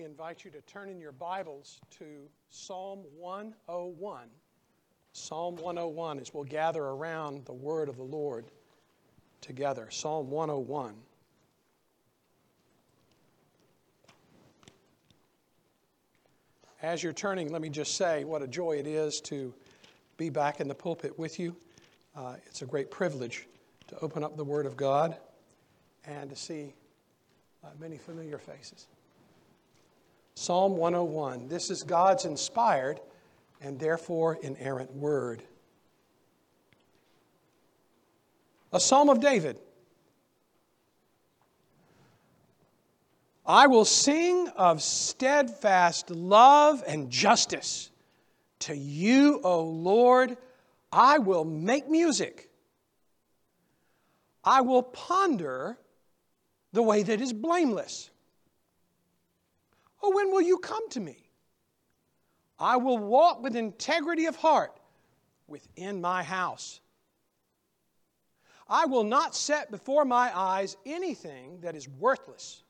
we invite you to turn in your Bibles to Psalm 101. Psalm 101 as we'll gather around the word of the Lord together. Psalm 101. As you're turning, let me just say what a joy it is to be back in the pulpit with you. Uh, it's a great privilege to open up the Word of God and to see uh, many familiar faces. Psalm 101. This is God's inspired and therefore inerrant word. A psalm of David. I will sing of steadfast love and justice. To you, O Lord, I will make music. I will ponder the way that is blameless. Oh, when will you come to me? I will walk with integrity of heart within my house. I will not set before my eyes anything that is worthless.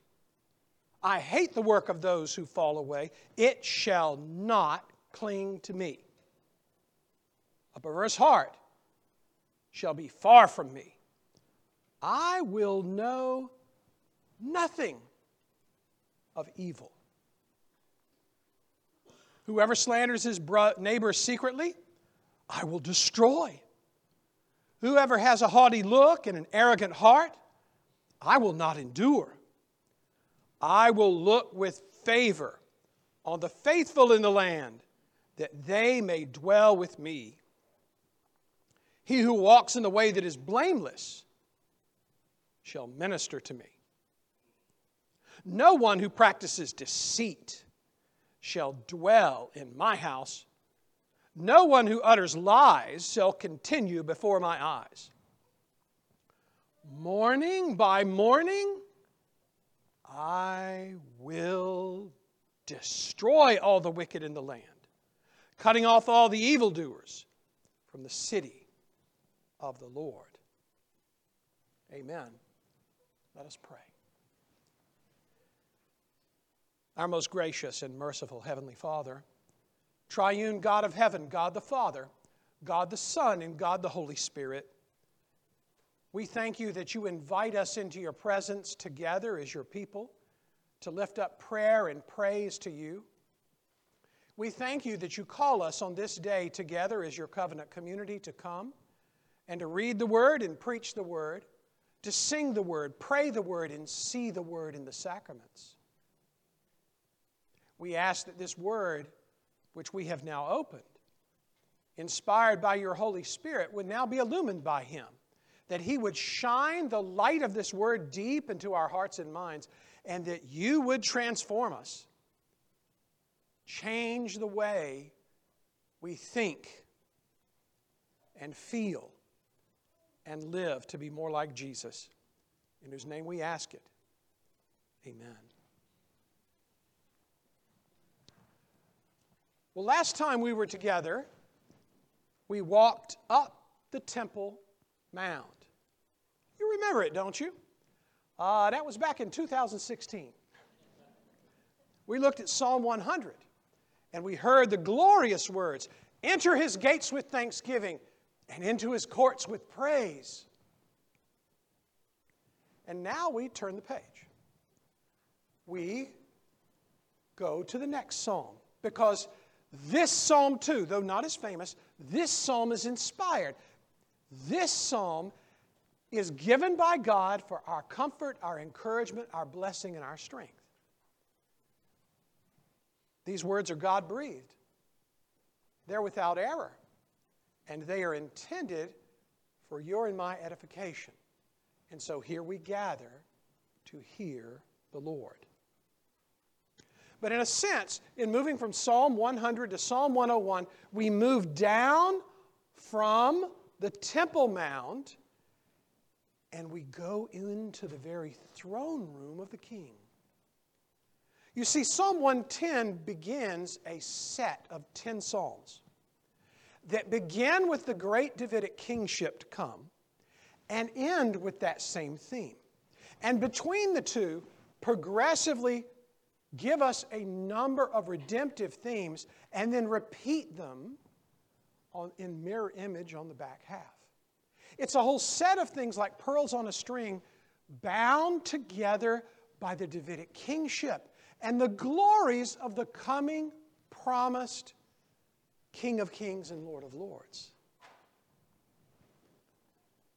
I hate the work of those who fall away. It shall not cling to me. A perverse heart shall be far from me. I will know nothing of evil. Whoever slanders his neighbor secretly, I will destroy. Whoever has a haughty look and an arrogant heart, I will not endure. I will look with favor on the faithful in the land, that they may dwell with me. He who walks in the way that is blameless shall minister to me. No one who practices deceit shall dwell in my house. No one who utters lies shall continue before my eyes. Morning by morning, I will destroy all the wicked in the land, cutting off all the evildoers from the city of the Lord. Amen. Let us pray. Our most gracious and merciful Heavenly Father, triune God of heaven, God the Father, God the Son, and God the Holy Spirit, we thank you that you invite us into your presence together as your people to lift up prayer and praise to you. We thank you that you call us on this day together as your covenant community to come and to read the word and preach the word, to sing the word, pray the word, and see the word in the sacraments. We ask that this word, which we have now opened, inspired by your Holy Spirit, would now be illumined by Him that He would shine the light of this word deep into our hearts and minds, and that you would transform us. Change the way we think and feel and live to be more like Jesus. In whose name we ask it. Amen. Well, last time we were together, we walked up the Temple Mount. You remember it, don't you? Uh, that was back in 2016. We looked at Psalm 100 and we heard the glorious words Enter his gates with thanksgiving and into his courts with praise. And now we turn the page. We go to the next psalm because this psalm, too, though not as famous, this psalm is inspired. This psalm is given by God for our comfort, our encouragement, our blessing, and our strength. These words are God breathed, they're without error, and they are intended for your and my edification. And so here we gather to hear the Lord. But in a sense, in moving from Psalm 100 to Psalm 101, we move down from the Temple Mount and we go into the very throne room of the king. You see, Psalm 110 begins a set of 10 psalms that begin with the great Davidic kingship to come and end with that same theme. And between the two, progressively give us a number of redemptive themes and then repeat them on, in mirror image on the back half. It's a whole set of things like pearls on a string bound together by the Davidic kingship and the glories of the coming promised King of Kings and Lord of Lords.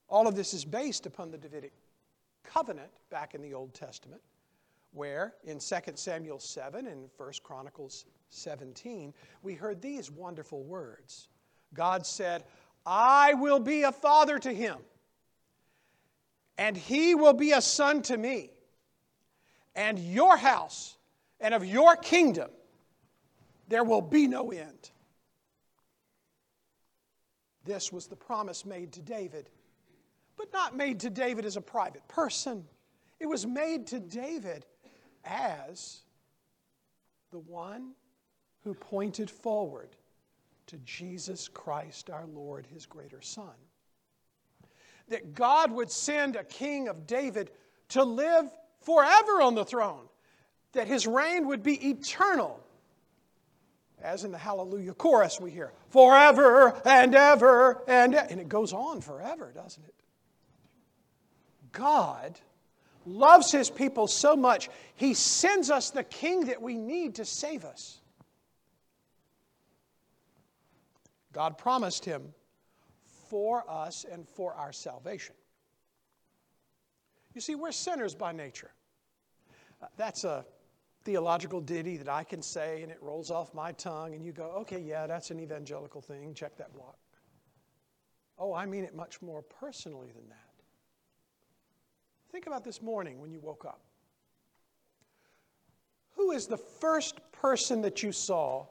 All of this is based upon the Davidic covenant back in the Old Testament, where in 2 Samuel 7 and 1 Chronicles 17, we heard these wonderful words. God said, I will be a father to him, and he will be a son to me. And your house and of your kingdom there will be no end. This was the promise made to David, but not made to David as a private person. It was made to David as the one who pointed forward to Jesus Christ our Lord, his greater Son. That God would send a king of David to live forever on the throne, that his reign would be eternal. As in the Hallelujah chorus, we hear, forever and ever and and it goes on forever, doesn't it? God loves his people so much, he sends us the king that we need to save us. God promised him for us and for our salvation. You see, we're sinners by nature. Uh, that's a theological ditty that I can say and it rolls off my tongue, and you go, okay, yeah, that's an evangelical thing. Check that block. Oh, I mean it much more personally than that. Think about this morning when you woke up. Who is the first person that you saw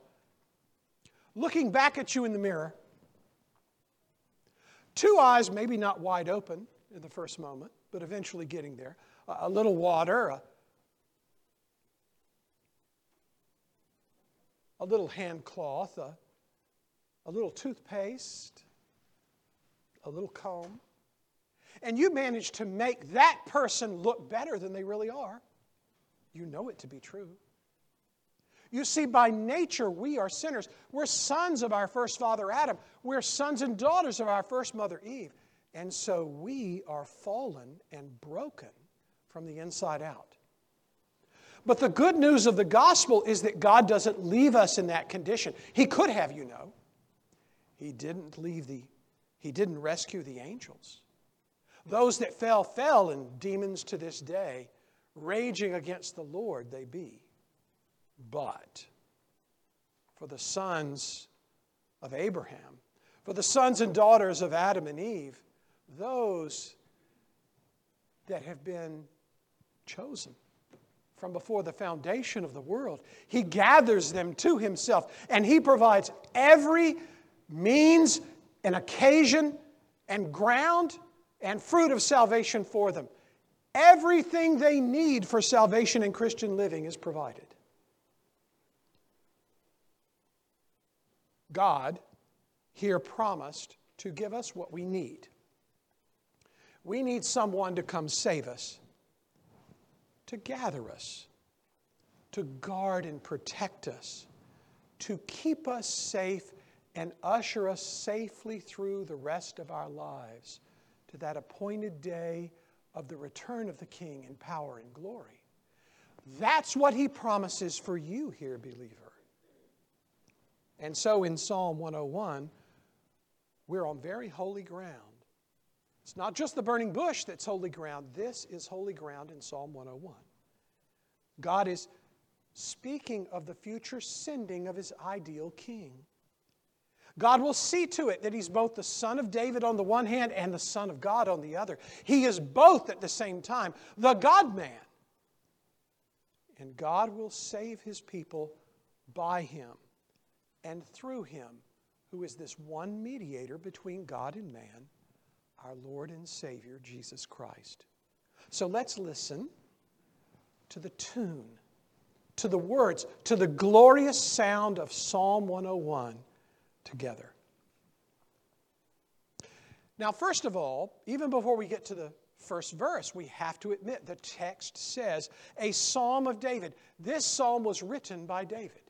looking back at you in the mirror, two eyes maybe not wide open in the first moment, but eventually getting there, a little water, a, a little hand cloth, a, a little toothpaste, a little comb. And you manage to make that person look better than they really are. You know it to be true. You see, by nature, we are sinners. We're sons of our first father Adam. We're sons and daughters of our first mother Eve. And so we are fallen and broken from the inside out. But the good news of the gospel is that God doesn't leave us in that condition. He could have, you know. He didn't leave the, He didn't rescue the angels. Those that fell, fell, and demons to this day, raging against the Lord, they be. But for the sons of Abraham, for the sons and daughters of Adam and Eve, those that have been chosen from before the foundation of the world. He gathers them to Himself and He provides every means and occasion and ground and fruit of salvation for them. Everything they need for salvation and Christian living is provided. God here promised to give us what we need. We need someone to come save us, to gather us, to guard and protect us, to keep us safe and usher us safely through the rest of our lives to that appointed day of the return of the King in power and glory. That's what he promises for you here, believer. And so in Psalm 101, we're on very holy ground. It's not just the burning bush that's holy ground, this is holy ground in Psalm 101. God is speaking of the future sending of his ideal king. God will see to it that he's both the son of David on the one hand and the son of God on the other. He is both at the same time, the God man. And God will save his people by him and through him, who is this one mediator between God and man, our Lord and Savior, Jesus Christ. So let's listen to the tune, to the words, to the glorious sound of Psalm 101 together. Now, first of all, even before we get to the first verse, we have to admit the text says a psalm of David. This psalm was written by David.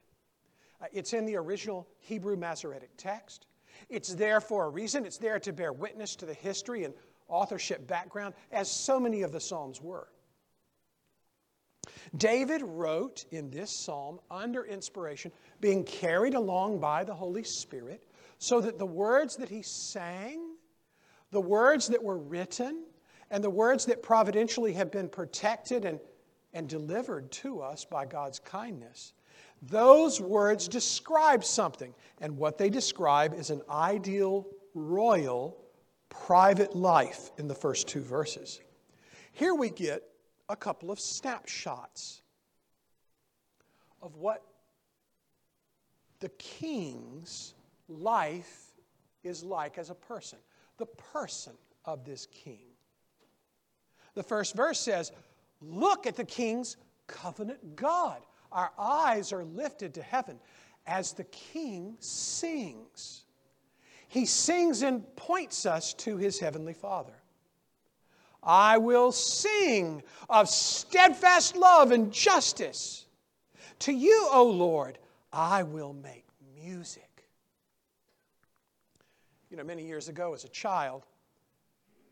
Uh, it's in the original Hebrew Masoretic text. It's there for a reason. It's there to bear witness to the history and authorship background, as so many of the Psalms were. David wrote in this psalm under inspiration, being carried along by the Holy Spirit, so that the words that he sang, the words that were written, and the words that providentially have been protected and, and delivered to us by God's kindness, those words describe something. And what they describe is an ideal, royal, private life in the first two verses. Here we get a couple of snapshots of what the king's life is like as a person, the person of this king. The first verse says, Look at the king's covenant God. Our eyes are lifted to heaven as the king sings. He sings and points us to his heavenly Father. I will sing of steadfast love and justice. To you, O Lord, I will make music. You know, many years ago as a child,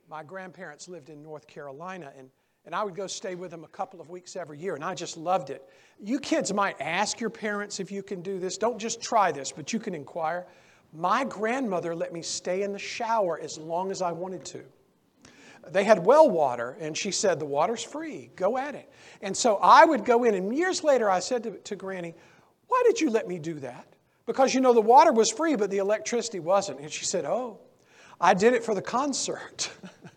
my grandparents lived in North Carolina, and, and I would go stay with them a couple of weeks every year, and I just loved it. You kids might ask your parents if you can do this. Don't just try this, but you can inquire. My grandmother let me stay in the shower as long as I wanted to they had well water, and she said, The water's free, go at it. And so I would go in, and years later I said to, to Granny, Why did you let me do that? Because you know, the water was free, but the electricity wasn't. And she said, Oh, I did it for the concert. I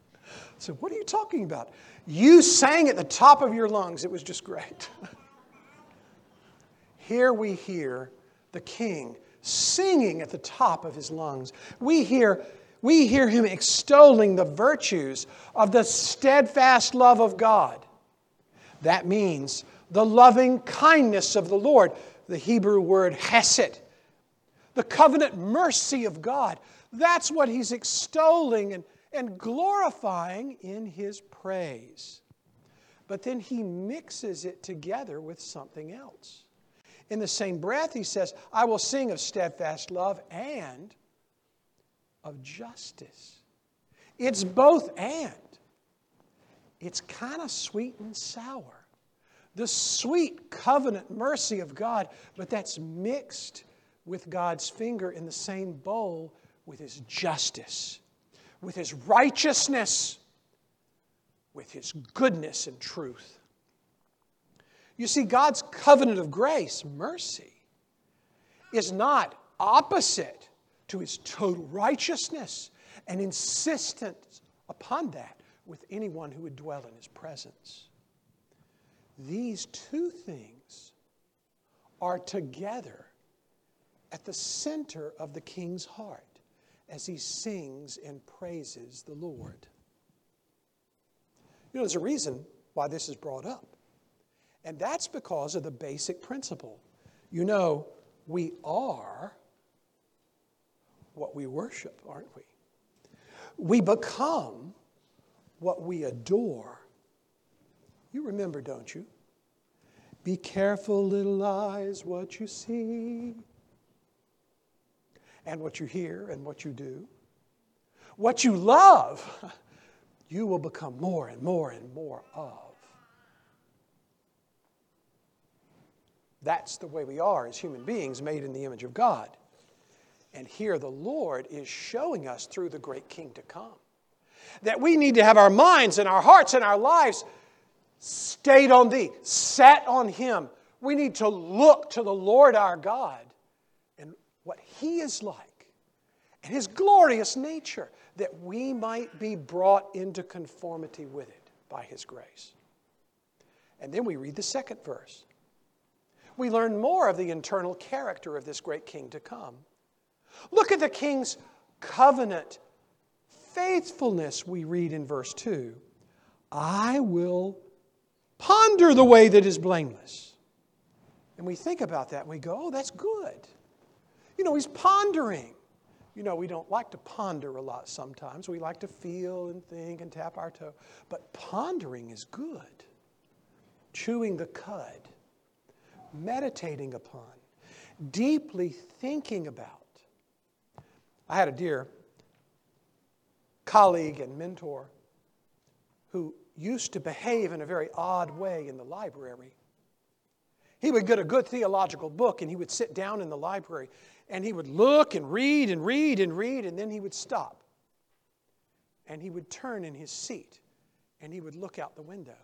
said, What are you talking about? You sang at the top of your lungs. It was just great. Here we hear the king singing at the top of his lungs. We hear we hear him extolling the virtues of the steadfast love of God. That means the loving kindness of the Lord, the Hebrew word hesed, the covenant mercy of God. That's what he's extolling and, and glorifying in his praise. But then he mixes it together with something else. In the same breath, he says, I will sing of steadfast love and of justice. It's both and. It's kind of sweet and sour. The sweet covenant mercy of God, but that's mixed with God's finger in the same bowl with His justice, with His righteousness, with His goodness and truth. You see, God's covenant of grace, mercy, is not opposite to his total righteousness and insistence upon that with anyone who would dwell in his presence. These two things are together at the center of the king's heart as he sings and praises the Lord. You know, there's a reason why this is brought up, and that's because of the basic principle. You know, we are what we worship, aren't we? We become what we adore. You remember, don't you? Be careful, little eyes, what you see, and what you hear, and what you do. What you love, you will become more and more and more of. That's the way we are as human beings made in the image of God. And here the Lord is showing us through the great King to come that we need to have our minds and our hearts and our lives stayed on Thee, set on Him. We need to look to the Lord our God and what He is like and His glorious nature that we might be brought into conformity with it by His grace. And then we read the second verse. We learn more of the internal character of this great King to come. Look at the king's covenant faithfulness, we read in verse 2. I will ponder the way that is blameless. And we think about that and we go, oh, that's good. You know, he's pondering. you know, we don't like to ponder a lot sometimes. We like to feel and think and tap our toe. But pondering is good. Chewing the cud, meditating upon, deeply thinking about. I had a dear colleague and mentor who used to behave in a very odd way in the library. He would get a good theological book and he would sit down in the library and he would look and read and read and read and then he would stop. And he would turn in his seat and he would look out the window.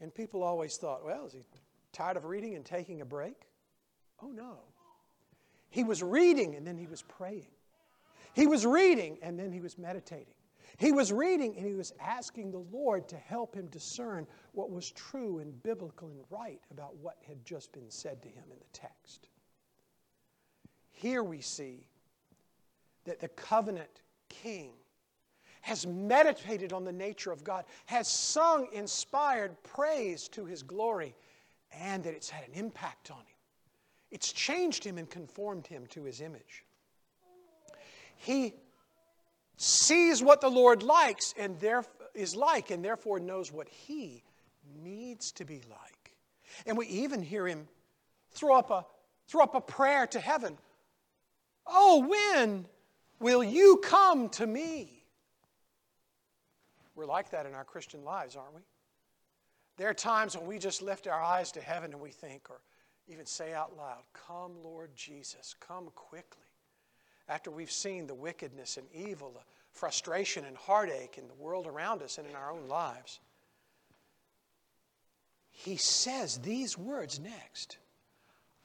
And people always thought, well, is he tired of reading and taking a break? Oh, no. He was reading and then he was praying. He was reading and then he was meditating. He was reading and he was asking the Lord to help him discern what was true and biblical and right about what had just been said to him in the text. Here we see that the covenant king has meditated on the nature of God, has sung inspired praise to his glory, and that it's had an impact on him. It's changed him and conformed him to his image. He sees what the Lord likes and there, is like, and therefore knows what he needs to be like. And we even hear him throw up a, throw up a prayer to heaven Oh, when will you come to me? We're like that in our Christian lives, aren't we? There are times when we just lift our eyes to heaven and we think, or even say out loud, Come, Lord Jesus, come quickly after we've seen the wickedness and evil, the frustration and heartache in the world around us and in our own lives, he says these words next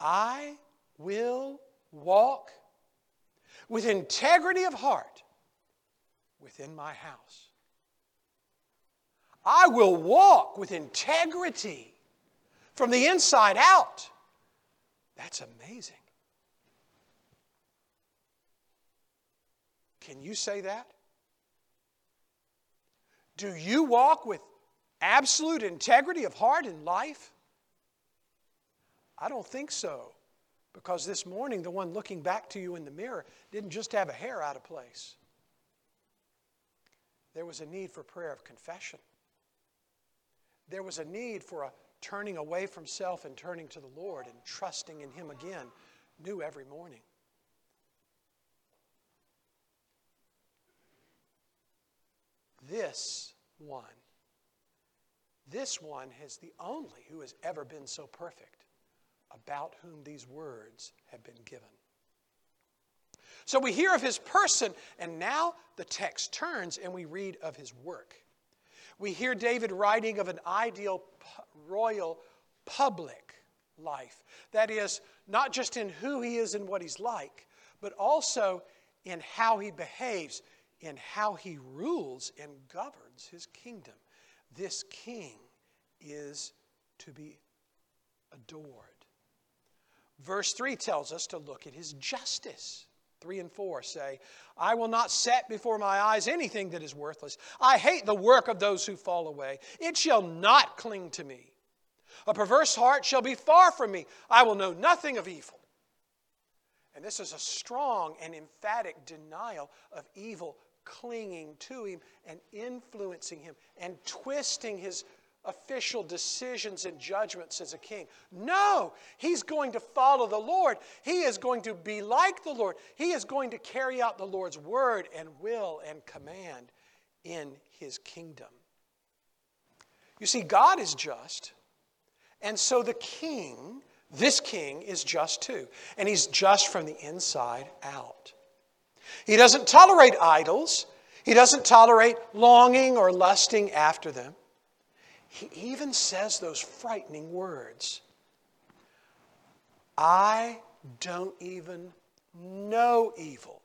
I will walk with integrity of heart within my house. I will walk with integrity from the inside out. That's amazing. Can you say that? Do you walk with absolute integrity of heart and life? I don't think so. Because this morning, the one looking back to you in the mirror didn't just have a hair out of place, there was a need for prayer of confession. There was a need for a turning away from self and turning to the Lord and trusting in Him again, new every morning. This one, this one is the only who has ever been so perfect, about whom these words have been given. So we hear of his person, and now the text turns and we read of his work. We hear David writing of an ideal royal public life. That is, not just in who he is and what he's like, but also in how he behaves in how he rules and governs his kingdom. This king is to be adored. Verse 3 tells us to look at his justice. 3 and 4 say, I will not set before my eyes anything that is worthless. I hate the work of those who fall away. It shall not cling to me. A perverse heart shall be far from me. I will know nothing of evil. And this is a strong and emphatic denial of evil clinging to him and influencing him and twisting his official decisions and judgments as a king. No, he's going to follow the Lord. He is going to be like the Lord. He is going to carry out the Lord's word and will and command in his kingdom. You see, God is just, and so the king, this king, is just too. And he's just from the inside out. He doesn't tolerate idols. He doesn't tolerate longing or lusting after them. He even says those frightening words I don't even know evil.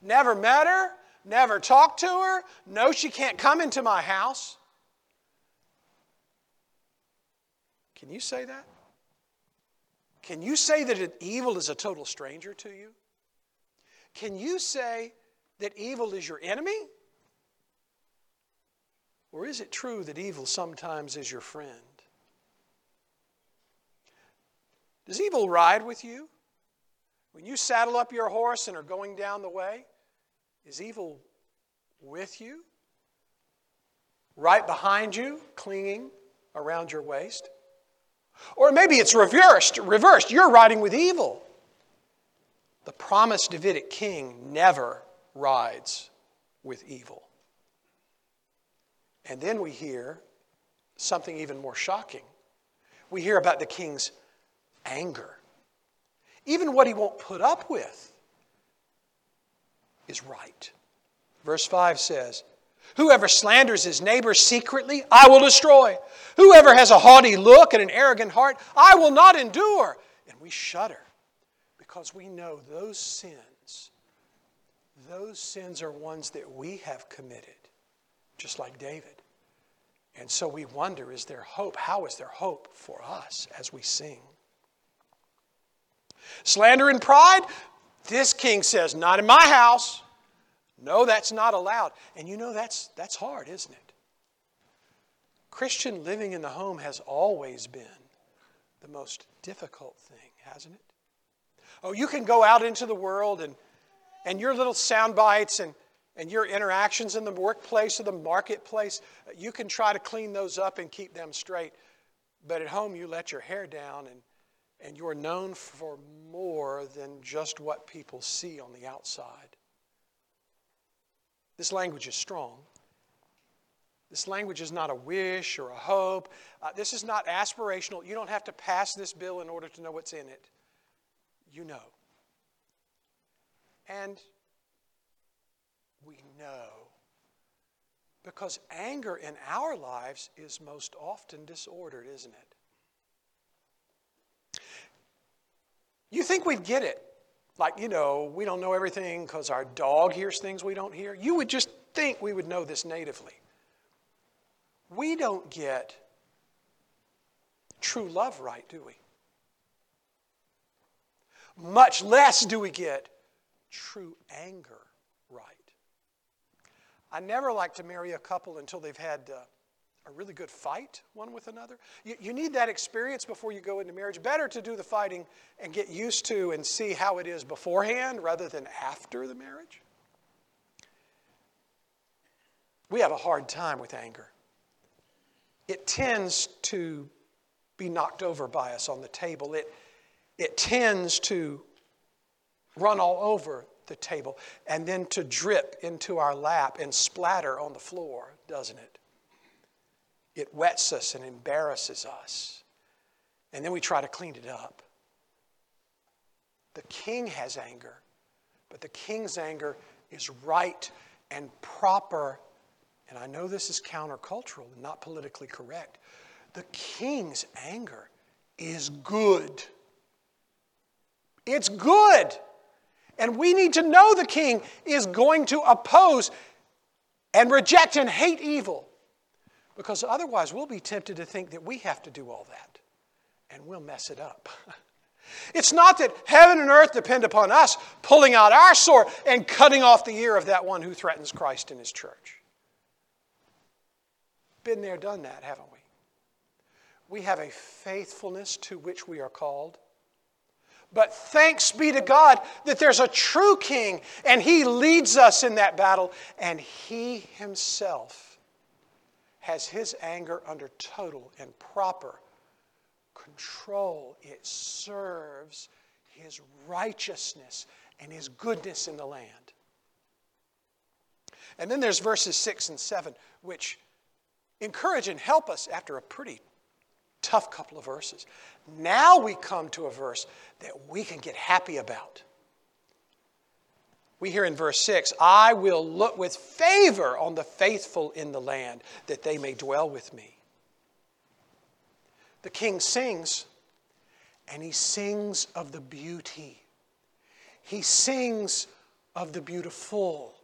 Never met her, never talked to her, no, she can't come into my house. Can you say that? Can you say that evil is a total stranger to you? Can you say that evil is your enemy? Or is it true that evil sometimes is your friend? Does evil ride with you? When you saddle up your horse and are going down the way, is evil with you? Right behind you, clinging around your waist? Or maybe it's reversed, reversed. You're riding with evil. The promised Davidic king never rides with evil. And then we hear something even more shocking. We hear about the king's anger. Even what he won't put up with is right. Verse 5 says, Whoever slanders his neighbor secretly, I will destroy. Whoever has a haughty look and an arrogant heart, I will not endure. And we shudder because we know those sins, those sins are ones that we have committed, just like David. And so we wonder is there hope? How is there hope for us as we sing? Slander and pride, this king says, Not in my house. No, that's not allowed. And you know, that's, that's hard, isn't it? Christian living in the home has always been the most difficult thing, hasn't it? Oh, you can go out into the world and, and your little sound bites and, and your interactions in the workplace or the marketplace, you can try to clean those up and keep them straight. But at home, you let your hair down and, and you're known for more than just what people see on the outside. This language is strong. This language is not a wish or a hope. Uh, this is not aspirational. You don't have to pass this bill in order to know what's in it. You know. And we know. Because anger in our lives is most often disordered, isn't it? You think we'd get it like, you know, we don't know everything because our dog hears things we don't hear. You would just think we would know this natively. We don't get true love right, do we? Much less do we get true anger right. I never like to marry a couple until they've had uh, a really good fight one with another. You, you need that experience before you go into marriage. Better to do the fighting and get used to and see how it is beforehand rather than after the marriage. We have a hard time with anger. It tends to be knocked over by us on the table. It, it tends to run all over the table and then to drip into our lap and splatter on the floor, doesn't it? it wets us and embarrasses us. And then we try to clean it up. The king has anger, but the king's anger is right and proper. And I know this is countercultural and not politically correct. The king's anger is good. It's good. And we need to know the king is going to oppose and reject and hate evil. Because otherwise, we'll be tempted to think that we have to do all that, and we'll mess it up. it's not that heaven and earth depend upon us pulling out our sword and cutting off the ear of that one who threatens Christ and his church. Been there, done that, haven't we? We have a faithfulness to which we are called. But thanks be to God that there's a true king and he leads us in that battle, and he himself has his anger under total and proper control. It serves his righteousness and his goodness in the land. And then there's verses 6 and 7, which encourage and help us after a pretty tough couple of verses. Now we come to a verse that we can get happy about. We hear in verse 6 I will look with favor on the faithful in the land, that they may dwell with me. The king sings, and he sings of the beauty. He sings of the beautiful.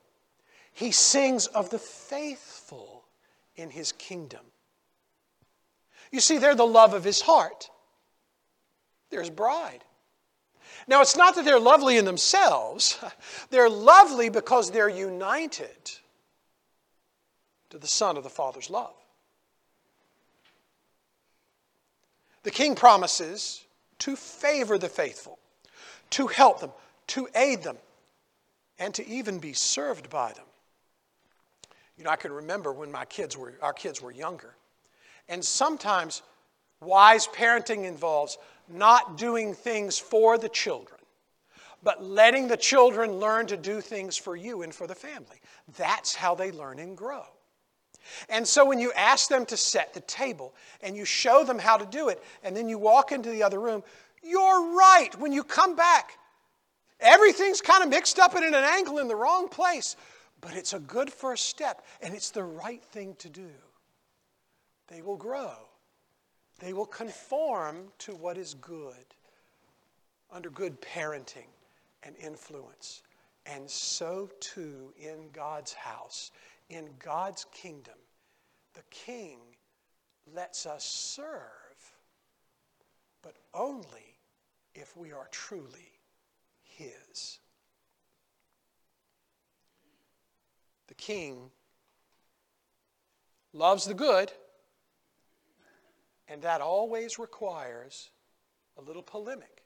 He sings of the faithful in his kingdom. You see, they're the love of his heart. There's bride. Now, it's not that they're lovely in themselves, they're lovely because they're united to the Son of the Father's love. The king promises to favor the faithful, to help them, to aid them, and to even be served by them. You know, I can remember when my kids were, our kids were younger. And sometimes wise parenting involves not doing things for the children, but letting the children learn to do things for you and for the family. That's how they learn and grow. And so when you ask them to set the table and you show them how to do it, and then you walk into the other room, you're right. When you come back, everything's kind of mixed up and in an angle in the wrong place. But it's a good first step, and it's the right thing to do. They will grow, they will conform to what is good under good parenting and influence. And so too in God's house, in God's kingdom, the king lets us serve, but only if we are truly his. The king loves the good, and that always requires a little polemic.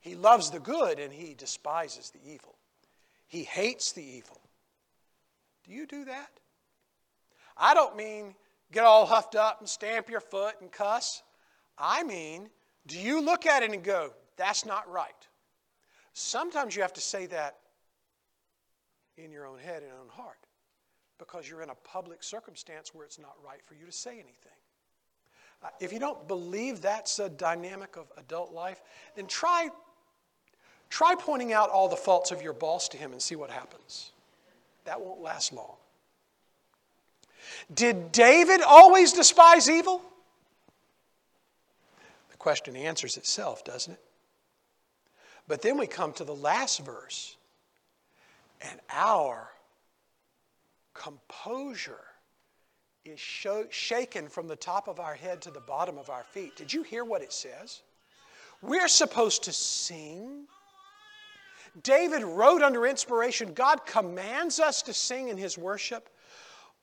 He loves the good and he despises the evil. He hates the evil. Do you do that? I don't mean get all huffed up and stamp your foot and cuss. I mean, do you look at it and go, that's not right? Sometimes you have to say that in your own head and own heart because you're in a public circumstance where it's not right for you to say anything. Uh, if you don't believe that's a dynamic of adult life, then try, try pointing out all the faults of your boss to him and see what happens. That won't last long. Did David always despise evil? The question answers itself, doesn't it? But then we come to the last verse, and our composure is shaken from the top of our head to the bottom of our feet. Did you hear what it says? We're supposed to sing. David wrote under inspiration. God commands us to sing in his worship.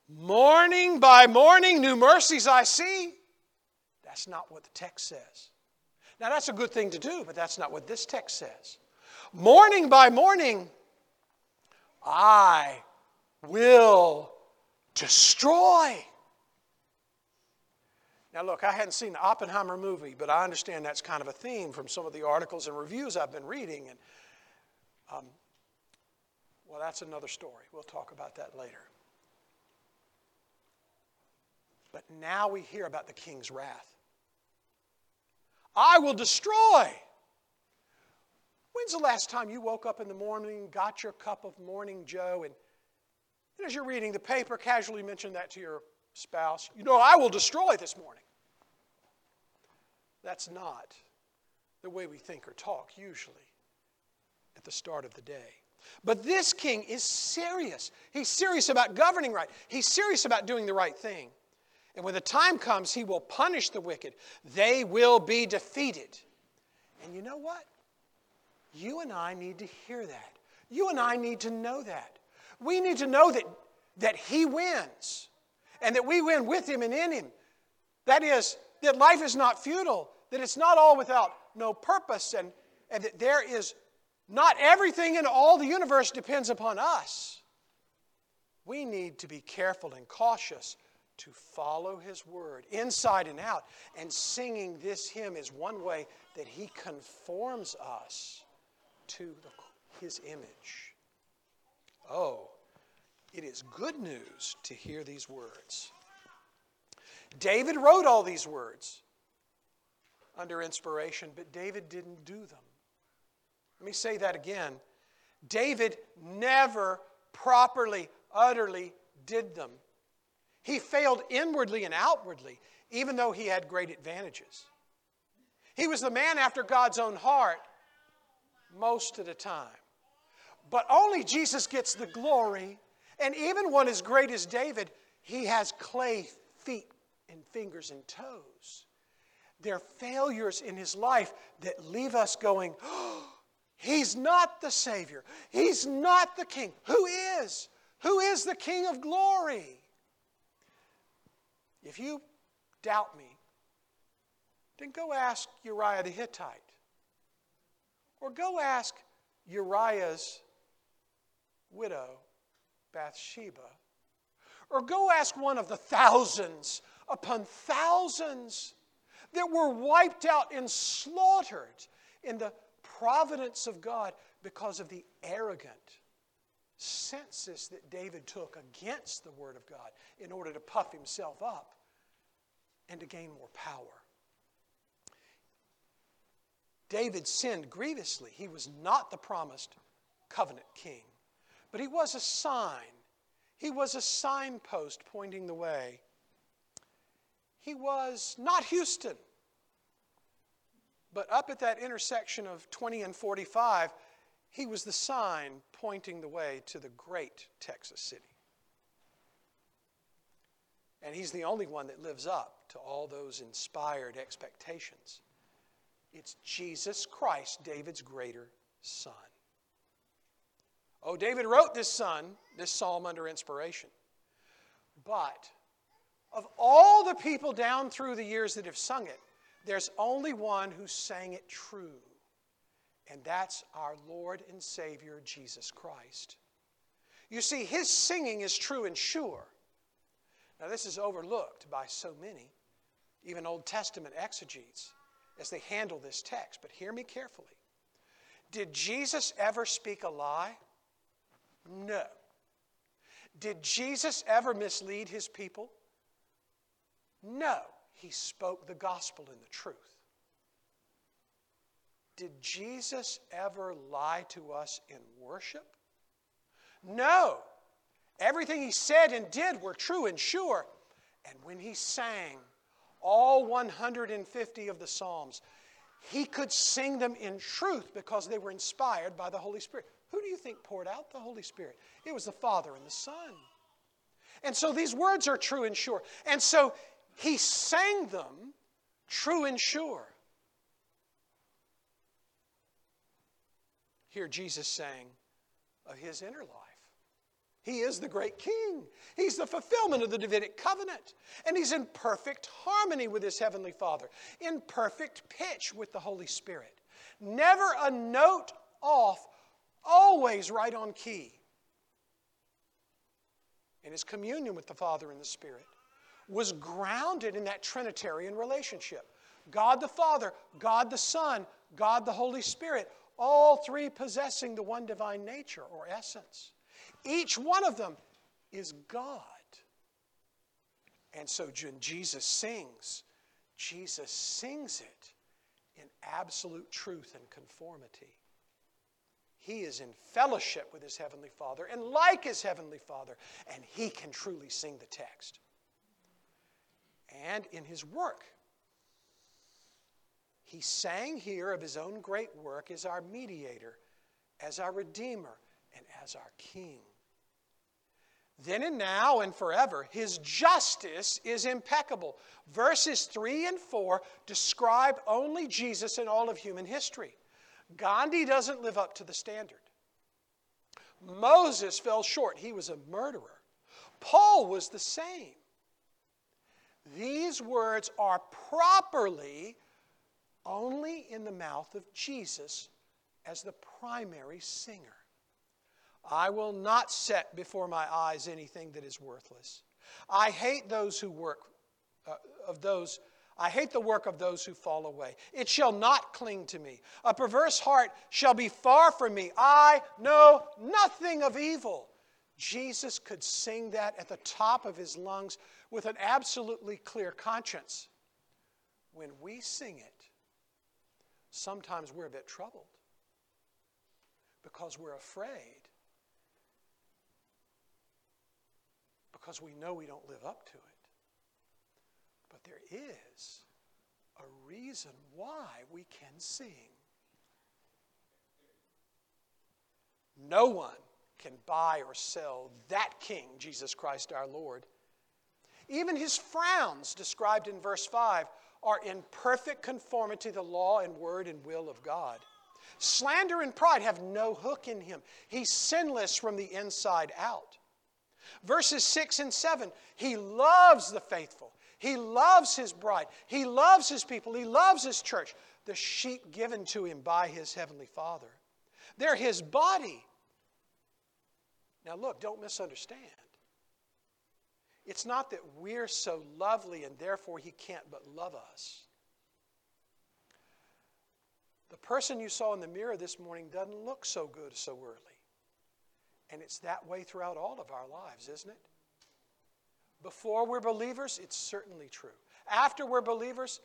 Morning by morning, new mercies I see. That's not what the text says. Now, that's a good thing to do, but that's not what this text says. Morning by morning, I will destroy. Now, look, I hadn't seen the Oppenheimer movie, but I understand that's kind of a theme from some of the articles and reviews I've been reading. And, um, well, that's another story. We'll talk about that later. But now we hear about the king's wrath. I will destroy. When's the last time you woke up in the morning, got your cup of morning Joe, and, and as you're reading the paper, casually mentioned that to your spouse? You know, I will destroy this morning. That's not the way we think or talk usually at the start of the day. But this king is serious. He's serious about governing right, he's serious about doing the right thing. And when the time comes, he will punish the wicked. They will be defeated. And you know what? You and I need to hear that. You and I need to know that. We need to know that, that he wins and that we win with him and in him. That is, that life is not futile, that it's not all without no purpose, and, and that there is not everything in all the universe depends upon us. We need to be careful and cautious to follow His word inside and out. And singing this hymn is one way that He conforms us to the, His image. Oh, it is good news to hear these words. David wrote all these words under inspiration, but David didn't do them. Let me say that again. David never properly, utterly did them. He failed inwardly and outwardly, even though he had great advantages. He was the man after God's own heart most of the time. But only Jesus gets the glory. And even one as great as David, he has clay feet and fingers and toes. There are failures in his life that leave us going, oh, He's not the Savior. He's not the King. Who is? Who is the King of glory? If you doubt me, then go ask Uriah the Hittite, Or go ask Uriah's widow, Bathsheba. Or go ask one of the thousands upon thousands that were wiped out and slaughtered in the providence of God because of the arrogant census that David took against the Word of God in order to puff himself up and to gain more power. David sinned grievously. He was not the promised covenant king, but he was a sign. He was a signpost pointing the way. He was not Houston, but up at that intersection of 20 and 45, he was the sign pointing the way to the great Texas city. And he's the only one that lives up to all those inspired expectations. It's Jesus Christ, David's greater son. Oh, David wrote this son, this psalm under inspiration. But of all the people down through the years that have sung it, there's only one who sang it true, and that's our Lord and Savior, Jesus Christ. You see, his singing is true and sure. Now, this is overlooked by so many, even Old Testament exegetes as they handle this text, but hear me carefully. Did Jesus ever speak a lie? No. Did Jesus ever mislead his people? No. He spoke the gospel and the truth. Did Jesus ever lie to us in worship? No. Everything he said and did were true and sure. And when he sang, all 150 of the Psalms. He could sing them in truth because they were inspired by the Holy Spirit. Who do you think poured out the Holy Spirit? It was the Father and the Son. And so these words are true and sure. And so he sang them true and sure. Here Jesus sang of his inner life. He is the great king. He's the fulfillment of the Davidic covenant. And he's in perfect harmony with his heavenly Father, in perfect pitch with the Holy Spirit. Never a note off, always right on key. And his communion with the Father and the Spirit was grounded in that Trinitarian relationship God the Father, God the Son, God the Holy Spirit, all three possessing the one divine nature or essence. Each one of them is God. And so when Jesus sings, Jesus sings it in absolute truth and conformity. He is in fellowship with his Heavenly Father and like his Heavenly Father, and he can truly sing the text. And in his work, he sang here of his own great work as our mediator, as our Redeemer, and as our King then and now and forever. His justice is impeccable. Verses 3 and 4 describe only Jesus in all of human history. Gandhi doesn't live up to the standard. Moses fell short, he was a murderer. Paul was the same. These words are properly only in the mouth of Jesus as the primary singer. I will not set before my eyes anything that is worthless. I hate those who work uh, of those I hate the work of those who fall away. It shall not cling to me. A perverse heart shall be far from me. I know nothing of evil. Jesus could sing that at the top of his lungs with an absolutely clear conscience. When we sing it, sometimes we're a bit troubled because we're afraid because we know we don't live up to it. But there is a reason why we can sing. No one can buy or sell that King, Jesus Christ our Lord. Even his frowns, described in verse 5, are in perfect conformity to the law and word and will of God. Slander and pride have no hook in him. He's sinless from the inside out. Verses 6 and 7 He loves the faithful, He loves his bride. He loves his people. He loves his church, the sheep given to him by his heavenly Father. They're his body. Now, look, don't misunderstand. It's not that we're so lovely and therefore he can't but love us. The person you saw in the mirror this morning doesn't look so good so early. And it's that way throughout all of our lives, isn't it? Before we're believers, it's certainly true. After we're believers,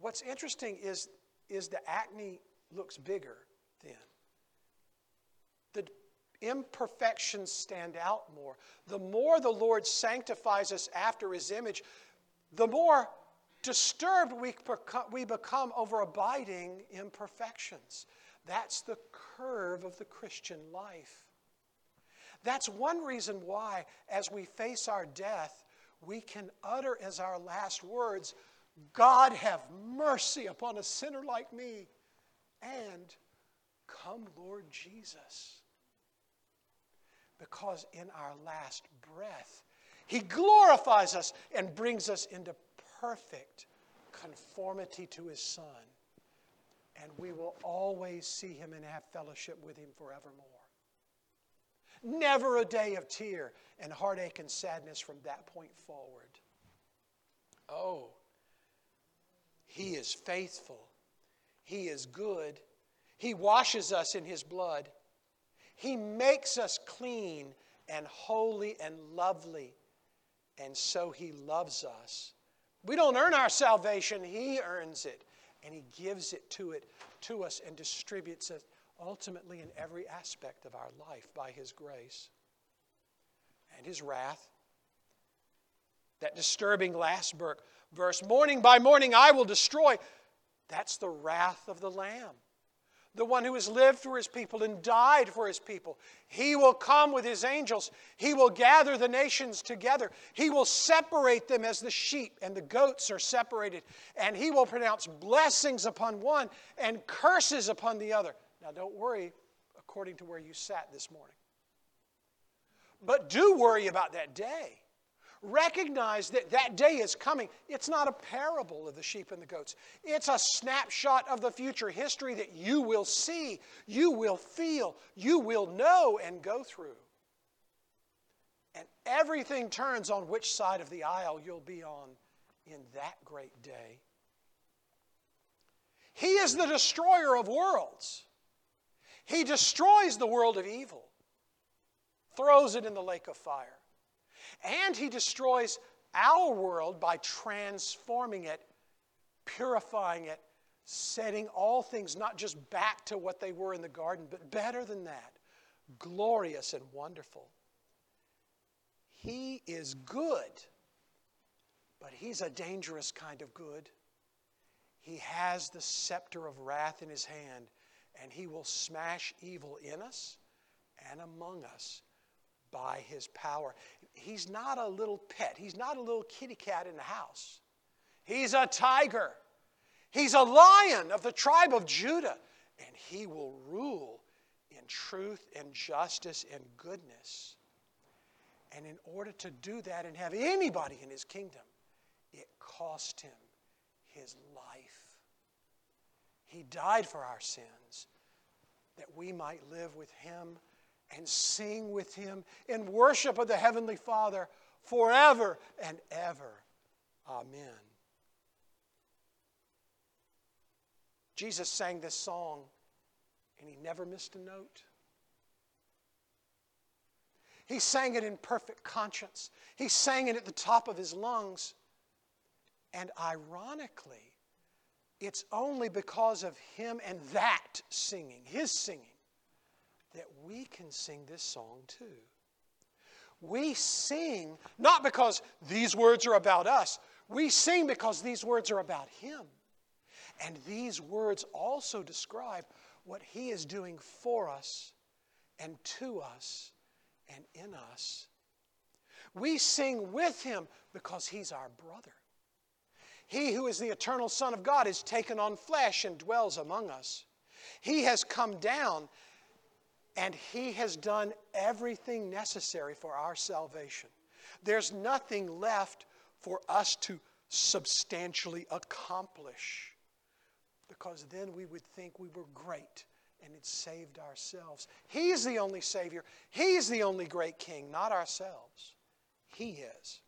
what's interesting is, is the acne looks bigger then. The imperfections stand out more. The more the Lord sanctifies us after His image, the more disturbed we we become over abiding imperfections. That's the curve of the Christian life. That's one reason why, as we face our death, we can utter as our last words, God have mercy upon a sinner like me, and come, Lord Jesus. Because in our last breath, He glorifies us and brings us into perfect conformity to His Son. And we will always see Him and have fellowship with Him forevermore. Never a day of tear and heartache and sadness from that point forward. Oh, He is faithful. He is good. He washes us in His blood. He makes us clean and holy and lovely. And so He loves us. We don't earn our salvation, He earns it. And He gives it to it to us and distributes it ultimately in every aspect of our life by His grace and His wrath. That disturbing last verse, morning by morning I will destroy. That's the wrath of the Lamb the one who has lived for his people and died for his people. He will come with his angels. He will gather the nations together. He will separate them as the sheep and the goats are separated. And he will pronounce blessings upon one and curses upon the other. Now, don't worry according to where you sat this morning. But do worry about that day. Recognize that that day is coming. It's not a parable of the sheep and the goats, it's a snapshot of the future history that you will see, you will feel, you will know and go through. And everything turns on which side of the aisle you'll be on in that great day. He is the destroyer of worlds. He destroys the world of evil, throws it in the lake of fire. And he destroys our world by transforming it, purifying it, setting all things not just back to what they were in the garden, but better than that, glorious and wonderful. He is good, but he's a dangerous kind of good. He has the scepter of wrath in his hand, and he will smash evil in us and among us by his power. He's not a little pet, he's not a little kitty cat in the house. He's a tiger. He's a lion of the tribe of Judah, and he will rule in truth and justice and goodness. And in order to do that and have anybody in his kingdom, it cost him his life. He died for our sins that we might live with him and sing with him in worship of the Heavenly Father forever and ever. Amen. Jesus sang this song and he never missed a note. He sang it in perfect conscience. He sang it at the top of his lungs. And ironically, it's only because of him and that singing, his singing, that we can sing this song too. We sing not because these words are about us, we sing because these words are about Him. And these words also describe what He is doing for us and to us and in us. We sing with Him because He's our brother. He who is the eternal Son of God is taken on flesh and dwells among us. He has come down and He has done everything necessary for our salvation. There's nothing left for us to substantially accomplish. Because then we would think we were great and had saved ourselves. He's the only Savior. He's the only great King, not ourselves. He is.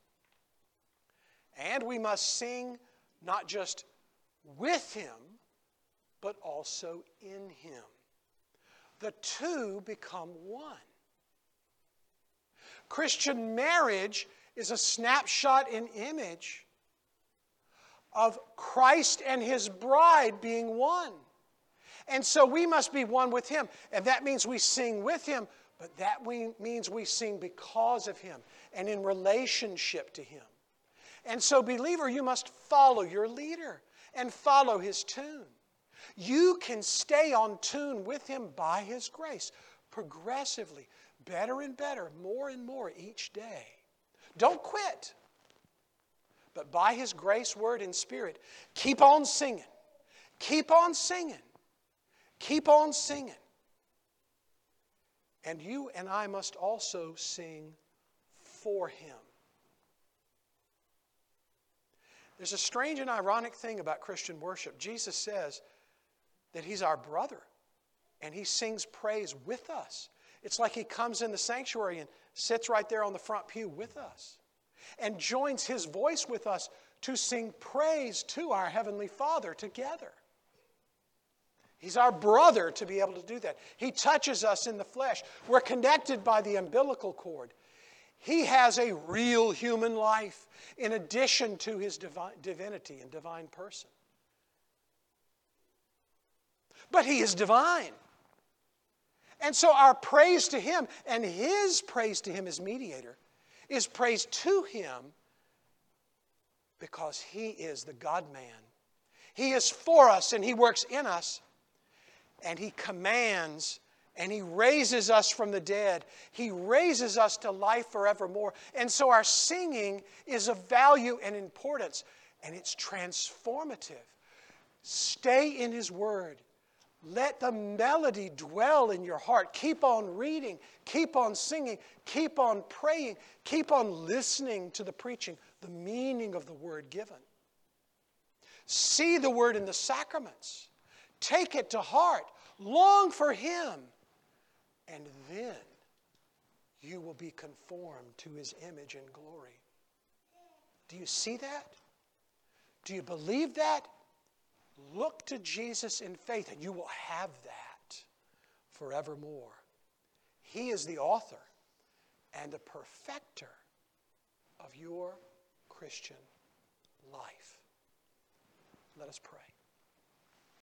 And we must sing not just with Him, but also in Him. The two become one. Christian marriage is a snapshot in image of Christ and His bride being one. And so we must be one with Him. And that means we sing with Him, but that means we sing because of Him and in relationship to Him. And so, believer, you must follow your leader and follow his tune. You can stay on tune with him by his grace, progressively, better and better, more and more each day. Don't quit. But by his grace, word, and spirit, keep on singing. Keep on singing. Keep on singing. And you and I must also sing for him. There's a strange and ironic thing about Christian worship. Jesus says that He's our brother and He sings praise with us. It's like He comes in the sanctuary and sits right there on the front pew with us and joins His voice with us to sing praise to our Heavenly Father together. He's our brother to be able to do that. He touches us in the flesh. We're connected by the umbilical cord. He has a real human life in addition to his divinity and divine person. But he is divine. And so our praise to him and his praise to him as mediator is praise to him because he is the God man. He is for us and he works in us and he commands and He raises us from the dead. He raises us to life forevermore. And so our singing is of value and importance, and it's transformative. Stay in His Word. Let the melody dwell in your heart. Keep on reading, keep on singing, keep on praying, keep on listening to the preaching, the meaning of the word given. See the word in the sacraments. Take it to heart. Long for Him and then you will be conformed to his image and glory. Do you see that? Do you believe that? Look to Jesus in faith, and you will have that forevermore. He is the author and the perfecter of your Christian life. Let us pray.